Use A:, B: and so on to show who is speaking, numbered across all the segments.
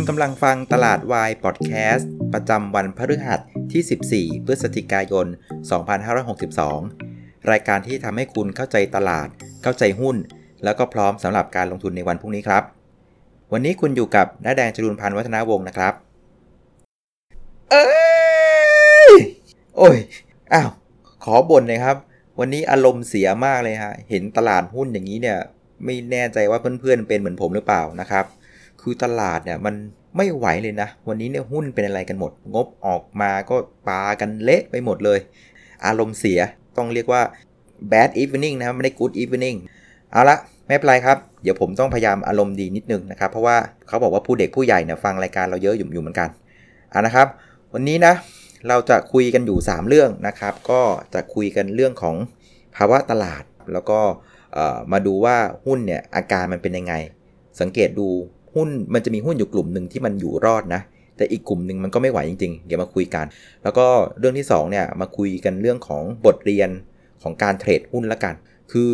A: คุณกำลังฟังตลาดวายพอดแคสต์ประจำวันพฤหัสที่ 14 พฤศจิกายน 2562 รายการที่ทำให้คุณเข้าใจตลาด เข้าใจหุ้น แล้วก็พร้อมสำหรับการลงทุนในวันพรุ่งนี้ครับ วันนี้คุณอยู่กับน้าแดงจรุนพันธ์วัฒนาวงศ์นะครับ เอ้ย โอ้ย อ้าว ขอบ่นเลยครับ วันนี้อารมณ์เสียมากเลยฮะ เห็นตลาดหุ้นอย่างนี้เนี่ย ไม่แน่ใจว่าเพื่อนๆเป็นเหมือนผมหรือเปล่านะครับ คือตลาดเนี่ยมันไม่ไหวเลยนะ วันนี้เนี่ยหุ้นเป็นอะไรกันหมด งบออกมาก็ปากันเละไปหมดเลย อารมณ์เสียต้องเรียกว่า bad evening นะไม่ได้ good evening เอาละไม่เป็นไรครับ เดี๋ยวผมต้องพยายามอารมณ์ดีนิดนึงนะครับ เพราะว่าเขาบอกว่าผู้เด็กผู้ใหญ่เนี่ยฟังรายการเราเยอะอยู่อยู่เหมือนกันอ่านะครับ วันนี้นะเราจะคุยกันอยู่ 3 เรื่องนะครับ ก็จะคุยกันเรื่องของภาวะตลาด แล้วก็มาดูว่าหุ้นเนี่ยอาการมันเป็นยังไง สังเกตดู หุ้นมันจะมีหุ้นอยู่กลุ่มหนึ่งที่มันอยู่รอดนะ แต่อีกกลุ่มหนึ่งมันก็ไม่ไหวจริงๆ เดี๋ยวมาคุยกัน แล้วก็เรื่องที่2เนี่ยมาคุยกันเรื่องของบทเรียนของการเทรดหุ้นละกัน คือ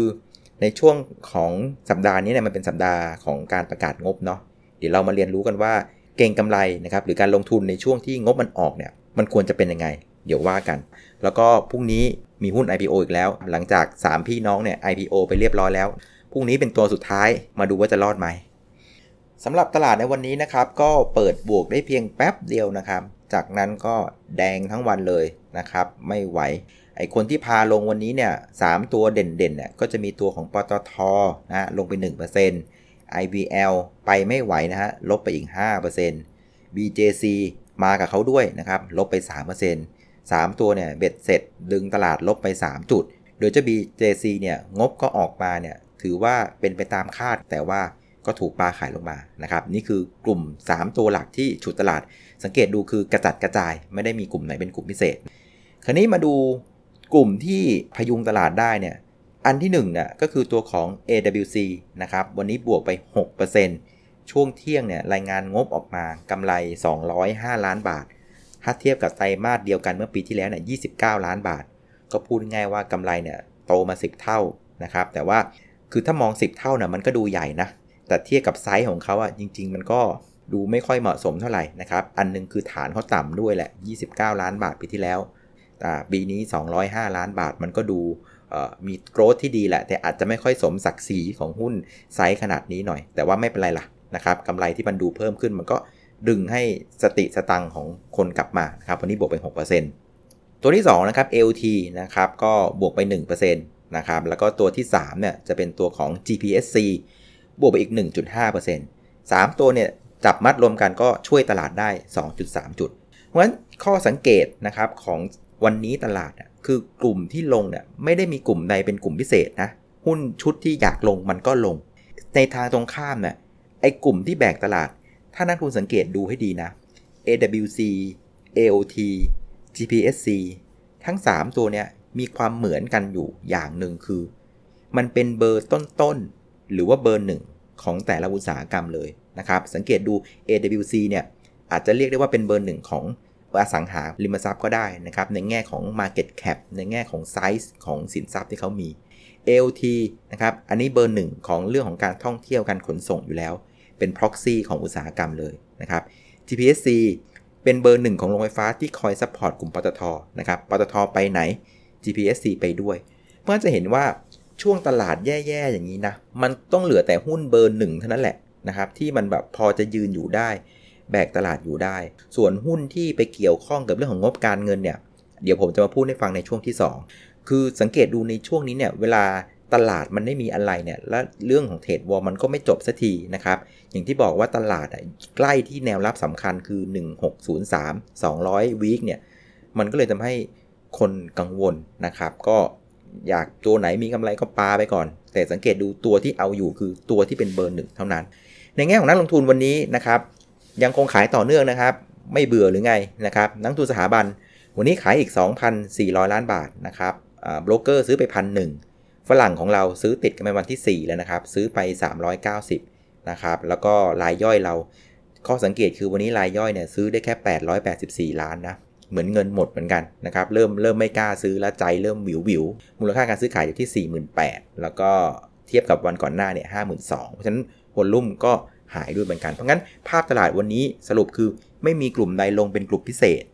A: ในช่วงของสัปดาห์นี้เนี่ยมันเป็นสัปดาห์ของการประกาศงบเนาะ เดี๋ยวเรามาเรียนรู้กันว่าเก่งกำไรนะครับหรือการลงทุนในช่วงที่งบมันออกเนี่ยมันควรจะเป็นยังไง เดี๋ยวว่ากัน แล้วก็พรุ่งนี้มีหุ้น IPO อีกแล้ว หลังจาก 3 พี่น้องเนี่ย IPO ไปเรียบร้อยแล้วพรุ่งนี้เป็นตัวสุดท้ายมาดูว่าจะรอดไหม สำหรับตลาดในวันนี้นะครับ ก็เปิดบวกได้เพียงแป๊บเดียวนะครับ จากนั้นก็แดงทั้งวันเลยนะครับ ไม่ไหว ไอคนที่พาลงวันนี้เนี่ยสตัวเด่นๆเนี่ยก็จะมีตัวของปตทนะลงไป 1% IBL ไปไม่ไหวนะฮะลบไปอีก 5% BJC มากับเขาด้วยนะครับ ลบไป 3% 3 ตัวเนี่ยเบ็ดเสร็จดึงตลาดลบไป 3 จุด โดยเจ้า BJC เนี่ยงบก็ออกมาเนี่ยถือว่าเป็นไปตามคาดแต่ว่า ก็ถูกปลาขายลงมานะครับนี่คือกลุ่ม 3 ตัวหลักที่ฉุดตลาด สังเกตดูคือกระจัดกระจาย ไม่ได้มีกลุ่มไหนเป็นกลุ่มพิเศษ คราวนี้มาดูกลุ่มที่พยุงตลาดได้เนี่ยอันที่1เนี่ยก็คือตัวของ AWC นะครับวันนี้บวกไป 6%ช่วงเที่ยงเนี่ยรายงานงบออกมากำไร 205 ล้านบาท ถ้าเทียบกับไตรมาสเดียวกันเมื่อปีที่แล้วเนี่ย29 ล้านบาท ก็พูดง่ายว่ากำไรเนี่ยโตมา 10 เท่านะครับแต่ว่าคือถ้ามอง 10 เท่าเนี่ยมันก็ดูใหญ่นะ แต่เทียบกับไซส์ของเขาอะจริง ๆ มันก็ดูไม่ค่อยเหมาะสมเท่าไหร่นะครับ อันนึงคือฐานเขาต่ำด้วยแหละ 29 ล้านบาทปีที่แล้วแต่ปีนี้ 205 ล้านบาทมันก็ดูมีโกรธที่ดีแหละ แต่อาจจะไม่ค่อยสมศักดิ์ศรีของหุ้นไซส์ขนาดนี้หน่อย แต่ว่าไม่เป็นไรล่ะนะครับกำไรที่มันดูเพิ่มขึ้นมันก็ดึงให้สติสตังของคนกลับมานะครับวันนี้บวกไป6%ตัวที่2นะครับ LT นะครับก็บวกไป1%นะครับแล้วก็ตัวที่3เนี่ยจะเป็นตัวของ GPSC บวกไปอีก 1.5% 3 ตัวเนี่ยจับมัดรวมกันก็ช่วยตลาดได้ 2.3 จุด เพราะฉะนั้นข้อสังเกตนะครับของวันนี้ตลาดคือกลุ่มที่ลงเนี่ยไม่ได้มีกลุ่มใดเป็นกลุ่มพิเศษนะ หุ้นชุดที่อยากลงมันก็ลง ในทางตรงข้ามเนี่ยไอ้กลุ่มที่แบกตลาด ถ้านักทุนสังเกตดูให้ดีนะ AWC AOT GPSC ทั้ง 3 ตัวเนี่ยมีความเหมือนกันอยู่อย่างหนึ่งคือ มันเป็นเบอร์ต้น หรือว่าเบอร์หนึ่งของแต่ละอุตสาหกรรมเลยนะครับ สังเกตดู AWC เนี่ยอาจจะเรียกได้ว่าเป็นเบอร์หนึ่งของอสังหาริมทรัพย์ก็ได้นะครับ ในแง่ของ Market Cap ในแง่ของไซส์ของสินทรัพย์ที่เขามี AOT นะครับ อันนี้เบอร์หนึ่งของเรื่องของการท่องเที่ยวการขนส่งอยู่แล้ว เป็น proxy ของอุตสาหกรรมเลยนะครับ GPSC เป็นเบอร์หนึ่งของโรงไฟฟ้าที่คอย support กลุ่มปตทนะครับ ปตทไปไหน GPSC ไปด้วย เพื่อจะเห็นว่า ช่วงตลาดแย่ๆอย่างนี้นะ มันต้องเหลือแต่หุ้นเบอร์หนึ่งเท่านั้นแหละนะครับ ที่มันแบบพอจะยืนอยู่ได้ แบกตลาดอยู่ได้ ส่วนหุ้นที่ไปเกี่ยวข้องกับเรื่องของงบการเงินเนี่ย เดี๋ยวผมจะมาพูดให้ฟังในช่วงที่ 2 คือสังเกตดูในช่วงนี้เนี่ย เวลาตลาดมันไม่มีอะไรเนี่ย และเรื่องของเทรดวอลมันก็ไม่จบสักทีนะครับ อย่างที่บอกว่าตลาดใกล้ที่แนวรับสำคัญคือ 1603 200วีคเนี่ย มันก็เลยทำให้คนกังวลนะครับ ก็ อยากตัวไหนมีกำไรก็ปาไปก่อน แต่สังเกตดูตัวที่เอาอยู่คือตัวที่เป็นเบอร์หนึ่งเท่านั้น ในแง่ของนักลงทุนวันนี้นะครับ ยังคงขายต่อเนื่องนะครับ ไม่เบื่อหรือไงนะครับ นักทุนสถาบัน วันนี้ขายอีก 2,400 ล้านบาทนะครับบล็อกเกอร์ซื้อไปพันหนึ่งฝรั่งของเราซื้อติดกันไปวันที่ 4 แล้วนะครับ ซื้อไป 390นะครับแล้วก็รายย่อยเราข้อสังเกตคือวันนี้รายย่อยเนี่ยซื้อได้แค่ 884 ล้านนะ เหมือนเงินหมดเหมือนกันนะครับเริ่มเริ่มไม่กล้าซื้อแล้วใจเริ่มวิววิวมูลค่าการซื้อขายอยู่ที่ 48,000 แล้วก็เทียบกับวันก่อนหน้าเนี่ย52,000เพราะฉะนั้นวอลลุ่มก็หายด้วยเหมือนกัน เพราะงั้นภาพตลาดวันนี้สรุปคือไม่มีกลุ่มใดลงเป็นกลุ่มพิเศษ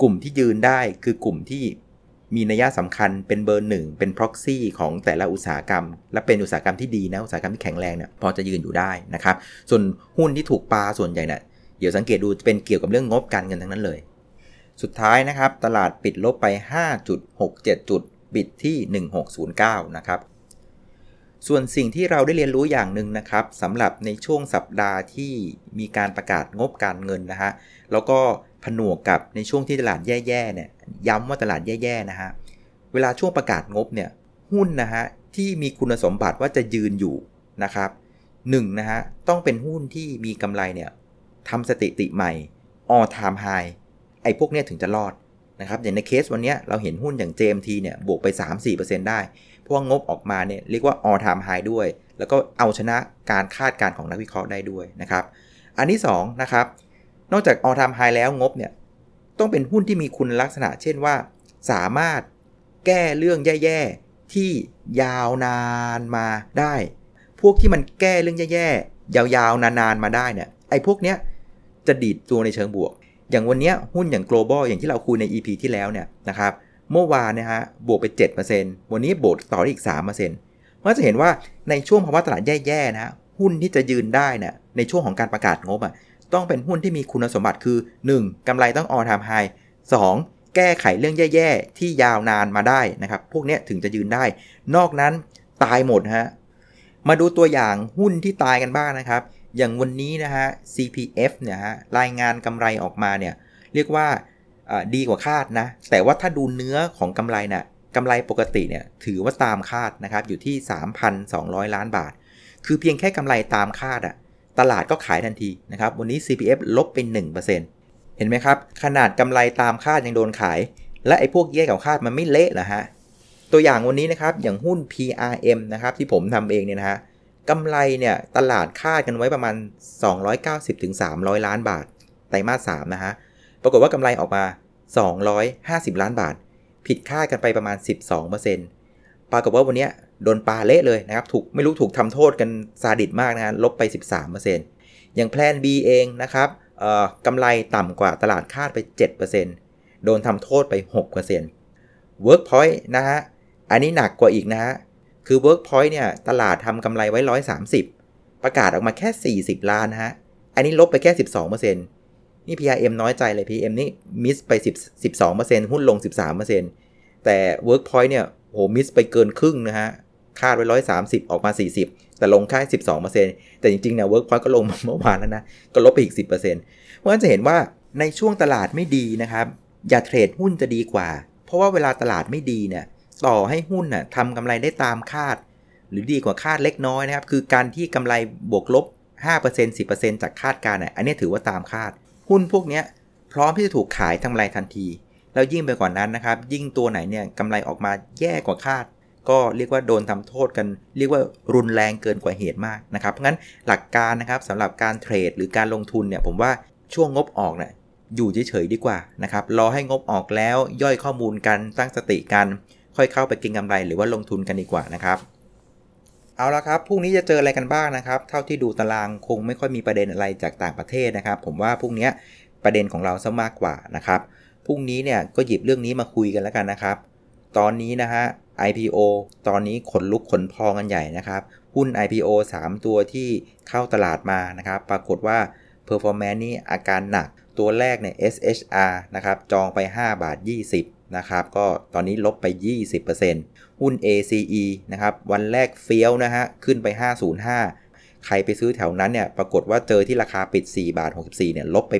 A: กลุ่มที่ยืนได้คือกลุ่มที่มีนัยสำคัญเป็นเบอร์หนึ่งเป็น proxy ของแต่ละอุตสาหกรรม และเป็นอุตสาหกรรมที่ดีนะ อุตสาหกรรมที่แข็งแรงเนี่ยพอจะยืนอยู่ได้นะครับ ส่วนหุ้นที่ถูกปาส่วนใหญ่เนี่ยเดี๋ยวสังเกตดูเป็นเกี่ยวกับเรื่องงบการเงินทั้งนั้นเลย สุดท้ายนะครับตลาดปิดลบไป 5.67 จุดบิดที่ 1609 นะครับส่วนสิ่งที่เราได้เรียนรู้อย่างหนึ่งนะครับสำหรับในช่วงสัปดาห์ที่มีการประกาศงบการเงินนะฮะแล้วก็ผนวกกับในช่วงที่ตลาดแย่ๆเนี่ยย้ำว่าตลาดแย่ๆนะฮะเวลาช่วงประกาศงบเนี่ยหุ้นนะฮะที่มีคุณสมบัติว่าจะยืนอยู่นะครับหนึ่งนะฮะต้องเป็นหุ้นที่มีกำไรเนี่ยทำสถิติใหม่ all time high ไอ้พวกเนี้ยถึงจะรอดนะครับอย่างในเคสวันนี้เราเห็นหุ้นอย่าง JMT เนี่ยบวกไป 3-4%ได้ เพราะงบออกมาเนี่ยเรียกว่า all time high ด้วย แล้วก็เอาชนะการคาดการณ์ของนักวิเคราะห์ได้ด้วยนะครับ อันที่2นะครับ นอกจาก all time high แล้วงบเนี่ยต้องเป็นหุ้นที่มีคุณลักษณะ เช่นว่า สามารถแก้เรื่องแย่ๆ ที่ยาวนานมาได้ พวกที่มันแก้เรื่องแย่ๆ ยาวๆ นานๆ มาได้เนี่ยไอ้พวกเนี้ยจะดีดตัวในเชิงบวก อย่างวันนี้หุ้นอย่าง global อย่างที่เราคุยใน EP ที่แล้วเนี่ยนะครับเมื่อวานนะฮะบวกไป 7%วันนี้บวกต่ออีก3%เพราะจะเห็นว่าในช่วงภาวะตลาดแย่ๆนะหุ้นที่จะยืนได้นะในช่วงของการประกาศงบอะต้องเป็นหุ้นที่มีคุณสมบัติคือ 1. กำไรต้อง all time high 2. แก้ไขเรื่องแย่ๆ ที่ยาวนานมาได้นะครับ พวกนี้ถึงจะยืนได้ นอกนั้นตายหมดฮะ มาดูตัวอย่างหุ้นที่ตายกันบ้างนะครับ อย่างวันนี้นะฮะ CPF เนี่ยฮะรายงานกำไรออกมาเนี่ยเรียกว่าดีกว่าคาดนะ แต่ว่าถ้าดูเนื้อของกำไรนะ่ะกำไรปกติเนี่ยถือว่าตามคาดนะครับอยู่ที่ 3,200 ล้านบาท คือเพียงแค่กำไรตามคาดอะตลาดก็ขายทันทีนะครับวันนี้ CPF ลบไป1%เห็นไหมครับ ขนาดกำไรตามคาดยังโดนขาย และไอ้พวกแย่กับคาดมันไม่เละเหรอฮะตัวอย่างวันนี้นะครับอย่างหุ้น PRM นะครับที่ผมทำเองเนี่ยนะฮะ กำไรเนี่ยตลาดคาดกันไว้ประมาณ 290-300 ล้านบาท ไตรมาส3นะฮะ ปรากฏว่ากำไรออกมา 250 ล้านบาท ผิดคาดกันไปประมาณ 12%ปรากฏว่าวันนี้โดนปลาเละเลยนะครับ ถูกไม่รู้ถูกทำโทษกันซาดิสมากนะฮะ ลบไป 13%อย่างแพลน B เองนะครับกำไรต่ำกว่าตลาดคาดไป 7%โดนทำโทษไป 6% Workpoint นะฮะ อันนี้หนักกว่าอีกนะฮะ คือ Workpoint เนี่ยตลาดทำกำไรไว้ 130 ประกาศออกมาแค่ 40 ล้านนะฮะ อันนี้ลบไปแค่ 12%นี่ PRM น้อยใจเลย PM นี่มิสไป10 12%หุ้นลง 13%แต่ Workpoint เนี่ยโหมิสไปเกินครึ่งนะฮะ คาดไว้ 130 ออกมา 40 แต่ลงแค่12%แต่จริงๆเนี่ย Workpoint ก็ลงเมื่อวานแล้วนะ ก็ลบไปอีก 10%เพราะฉะนั้นจะเห็นว่าในช่วงตลาดไม่ดีนะครับ อย่าเทรดหุ้นจะดีกว่า เพราะว่าเวลาตลาดไม่ดีเนี่ย ต่อให้หุ้นน่ะทำกำไรได้ตามคาด หรือดีกว่าคาดเล็กน้อยนะครับ คือการที่กำไรบวกลบ 5% 10%จากคาดการณ์อันนี้ถือว่าตามคาด หุ้นพวกนี้พร้อมที่จะถูกขายทำกำไรทันที แล้วยิ่งไปกว่านั้นนะครับ ยิ่งตัวไหนเนี่ยกำไรออกมาแย่กว่าคาด ก็เรียกว่าโดนทำโทษกัน เรียกว่ารุนแรงเกินกว่าเหตุมากนะครับงั้นหลักการนะครับสำหรับการเทรดหรือการลงทุนเนี่ยผมว่าช่วงงบออกเนี่ยอยู่เฉยๆดีกว่านะครับ รอให้งบออกแล้วย่อยข้อมูลกันตั้งสติกัน ค่อยเข้าไปก็งกำไรหรือว่าลงทุนกันดีกว่านะครับ เอาละครับพรุ่งนี้จะเจออะไรกันบ้างนะครับ เท่าที่ดูตารางคงไม่ค่อยมีประเด็นอะไรจากต่างประเทศนะครับ ผมว่าพรุ่งนี้ประเด็นของเราซะมากกว่านะครับพรุ่งนี้เนี่ยก็หยิบเรื่องนี้มาคุยกันแล้วกันนะครับ ตอนนี้นะฮะ IPO ตอนนี้ขนลุกขนพองกันใหญ่นะครับ หุ้น IPO 3 ตัวที่เข้าตลาดมานะครับ ปรากฏว่า performance นี่อาการหนัก ตัวแรกเนี่ย SHR นะครับ จองไป 5 บาท 20 นะครับก็ตอนนี้ลบไป 20%หุ้น ACE นะครับวันแรกเฟี้ยวนะฮะขึ้นไป 505 ใครไปซื้อแถวนั้นเนี่ยปรากฏว่าเจอที่ราคาปิด 4 บาท 64 เนี่ยลบไป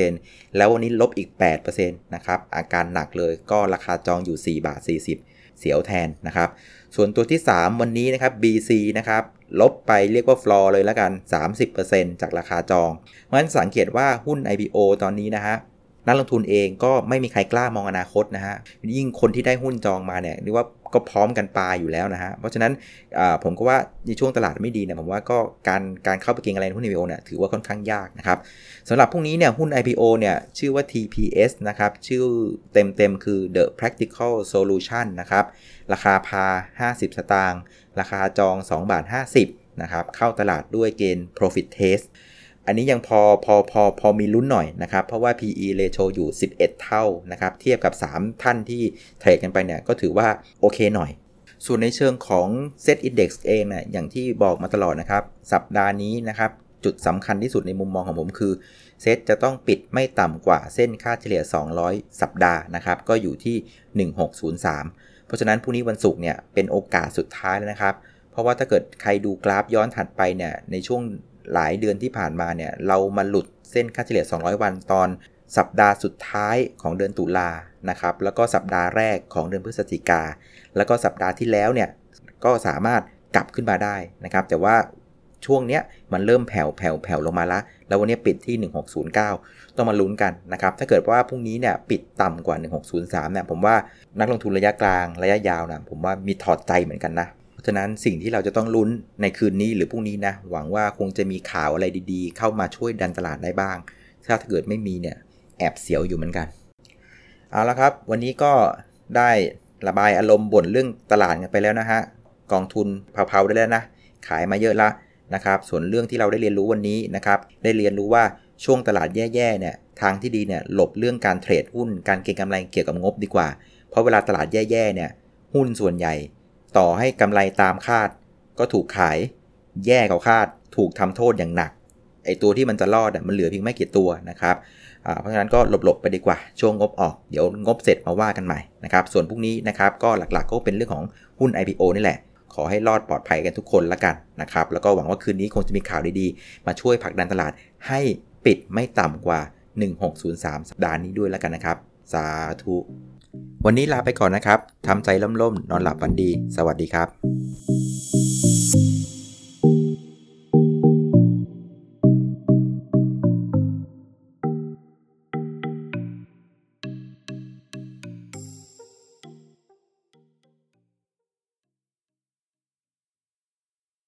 A: 8%แล้ววันนี้ลบอีก 8%นะครับอาการหนักเลยก็ราคาจองอยู่ 4 บาท 40 เสียวแทนนะครับ ส่วนตัวที่ 3 วันนี้นะครับ BC นะครับลบไปเรียกว่าฟลอร์เลยแล้วกัน 30%จากราคาจองเพราะฉะนั้นสังเกตว่าหุ้น IPO ตอนนี้นะฮะ นักลงทุนเองก็ไม่มีใครกล้ามองอนาคตนะฮะ ยิ่งคนที่ได้หุ้นจองมาเนี่ยเรียกว่าก็พร้อมกันปลาอยู่แล้วนะฮะ เพราะฉะนั้นผมก็ว่าในช่วงตลาดไม่ดีเนี่ยผมว่าก็การการเข้าไปเก็งอะไรในหุ้น IPO เนี่ยถือว่าค่อนข้างยากนะครับสำหรับพรุ่งนี้เนี่ยหุ้น IPO เนี่ยชื่อว่า TPS นะครับ ชื่อเต็มๆ คือ The Practical Solution นะครับ ราคาพา 50 สตางค์ราคาจอง 2 บาท 50นะครับเข้าตลาดด้วยเกณฑ์ profit test อันนี้ยังพอพอพอพอมีลุ้นหน่อยนะครับ เพราะว่า PE ratio อยู่ 11 เท่านะครับ เทียบกับ 3 ท่านที่เทรดกันไปเนี่ย ก็ถือว่าโอเคหน่อย ส่วนในเชิงของ Set Index เองนะอย่างที่บอกมาตลอดนะครับ สัปดาห์นี้นะครับ จุดสำคัญที่สุดในมุมมองของผมคือเซตจะต้องปิดไม่ต่ำกว่าเส้นค่าเฉลี่ย 200 สัปดาห์นะครับ ก็อยู่ที่ 1603 เพราะฉะนั้นพรุ่งนี้วันศุกร์เนี่ยเป็นโอกาสสุดท้ายแล้วนะครับ เพราะว่าถ้าเกิดใครดูกราฟย้อนถัดไปเนี่ยในช่วง หลายเดือนที่ผ่านมาเนี่ยเรามาหลุดเส้นค่าเฉลี่ย 200 วันตอนสัปดาห์สุดท้ายของเดือนตุลานะครับ แล้วก็สัปดาห์แรกของเดือนพฤศจิกา แล้วก็สัปดาห์ที่แล้วเนี่ยก็สามารถกลับขึ้นมาได้นะครับ แต่ว่าช่วงเนี้ยมันเริ่มแผ่วแผ่วแผ่วลงมาละ แล้ววันนี้ปิดที่ 1609 ต้องมาลุ้นกันนะครับ ถ้าเกิดว่าพรุ่งนี้เนี่ยปิดต่ำกว่า 1603เนี่ยผมว่านักลงทุนระยะกลางระยะยาวนะผมว่ามีถอดใจเหมือนกันนะ ราะฉะนั้นสิ่งที่เราจะต้องลุ้นในคืนนี้หรือพรุ่งนี้นะ หวังว่าคงจะมีข่าวอะไรดีๆ เข้ามาช่วยดันตลาดได้บ้าง ถ้าเกิดไม่มีเนี่ยแอบเสียวอยู่เหมือนกัน เอาละครับ วันนี้ก็ได้ระบายอารมณ์บ่นเรื่องตลาดกันไปแล้วนะฮะ กองทุนเผาๆได้แล้วนะ ขายมาเยอะละนะครับ ส่วนเรื่องที่เราได้เรียนรู้วันนี้นะครับ ได้เรียนรู้ว่าช่วงตลาดแย่ๆเนี่ย ทางที่ดีเนี่ยหลบเรื่องการเทรดหุ้น การเก็งกำไรเกี่ยวกับงบดีกว่า เพราะเวลาตลาดแย่ๆเนี่ย หุ้นส่วนใหญ่ ต่อให้กำไรตามคาด ก็ถูกขาย แย่กว่าคาด ถูกทำโทษอย่างหนักไอตัวที่มันจะรอดมันเหลือเพียงไม่กี่ตัวนะครับเพราะฉะนั้นก็หลบๆไปดีกว่า ช่วงงบออก เดี๋ยวงบเสร็จมาว่ากันใหม่นะครับ ส่วนพวกนี้นะครับก็หลักๆก็เป็นเรื่องของหุ้น IPO นี่แหละ ขอให้รอดปลอดภัยกันทุกคนละกันนะครับ แล้วก็หวังว่าคืนนี้คงจะมีข่าวดีๆ มาช่วยผลักดันตลาดให้ปิดไม่ต่ำกว่า 1603 สัปดาห์นี้ด้วยแล้วกันนะครับ สาธุ วันนี้ลาไปก่อนนะครับทำใจล่มๆ นอนหลับฝันดี สวัสดีครับ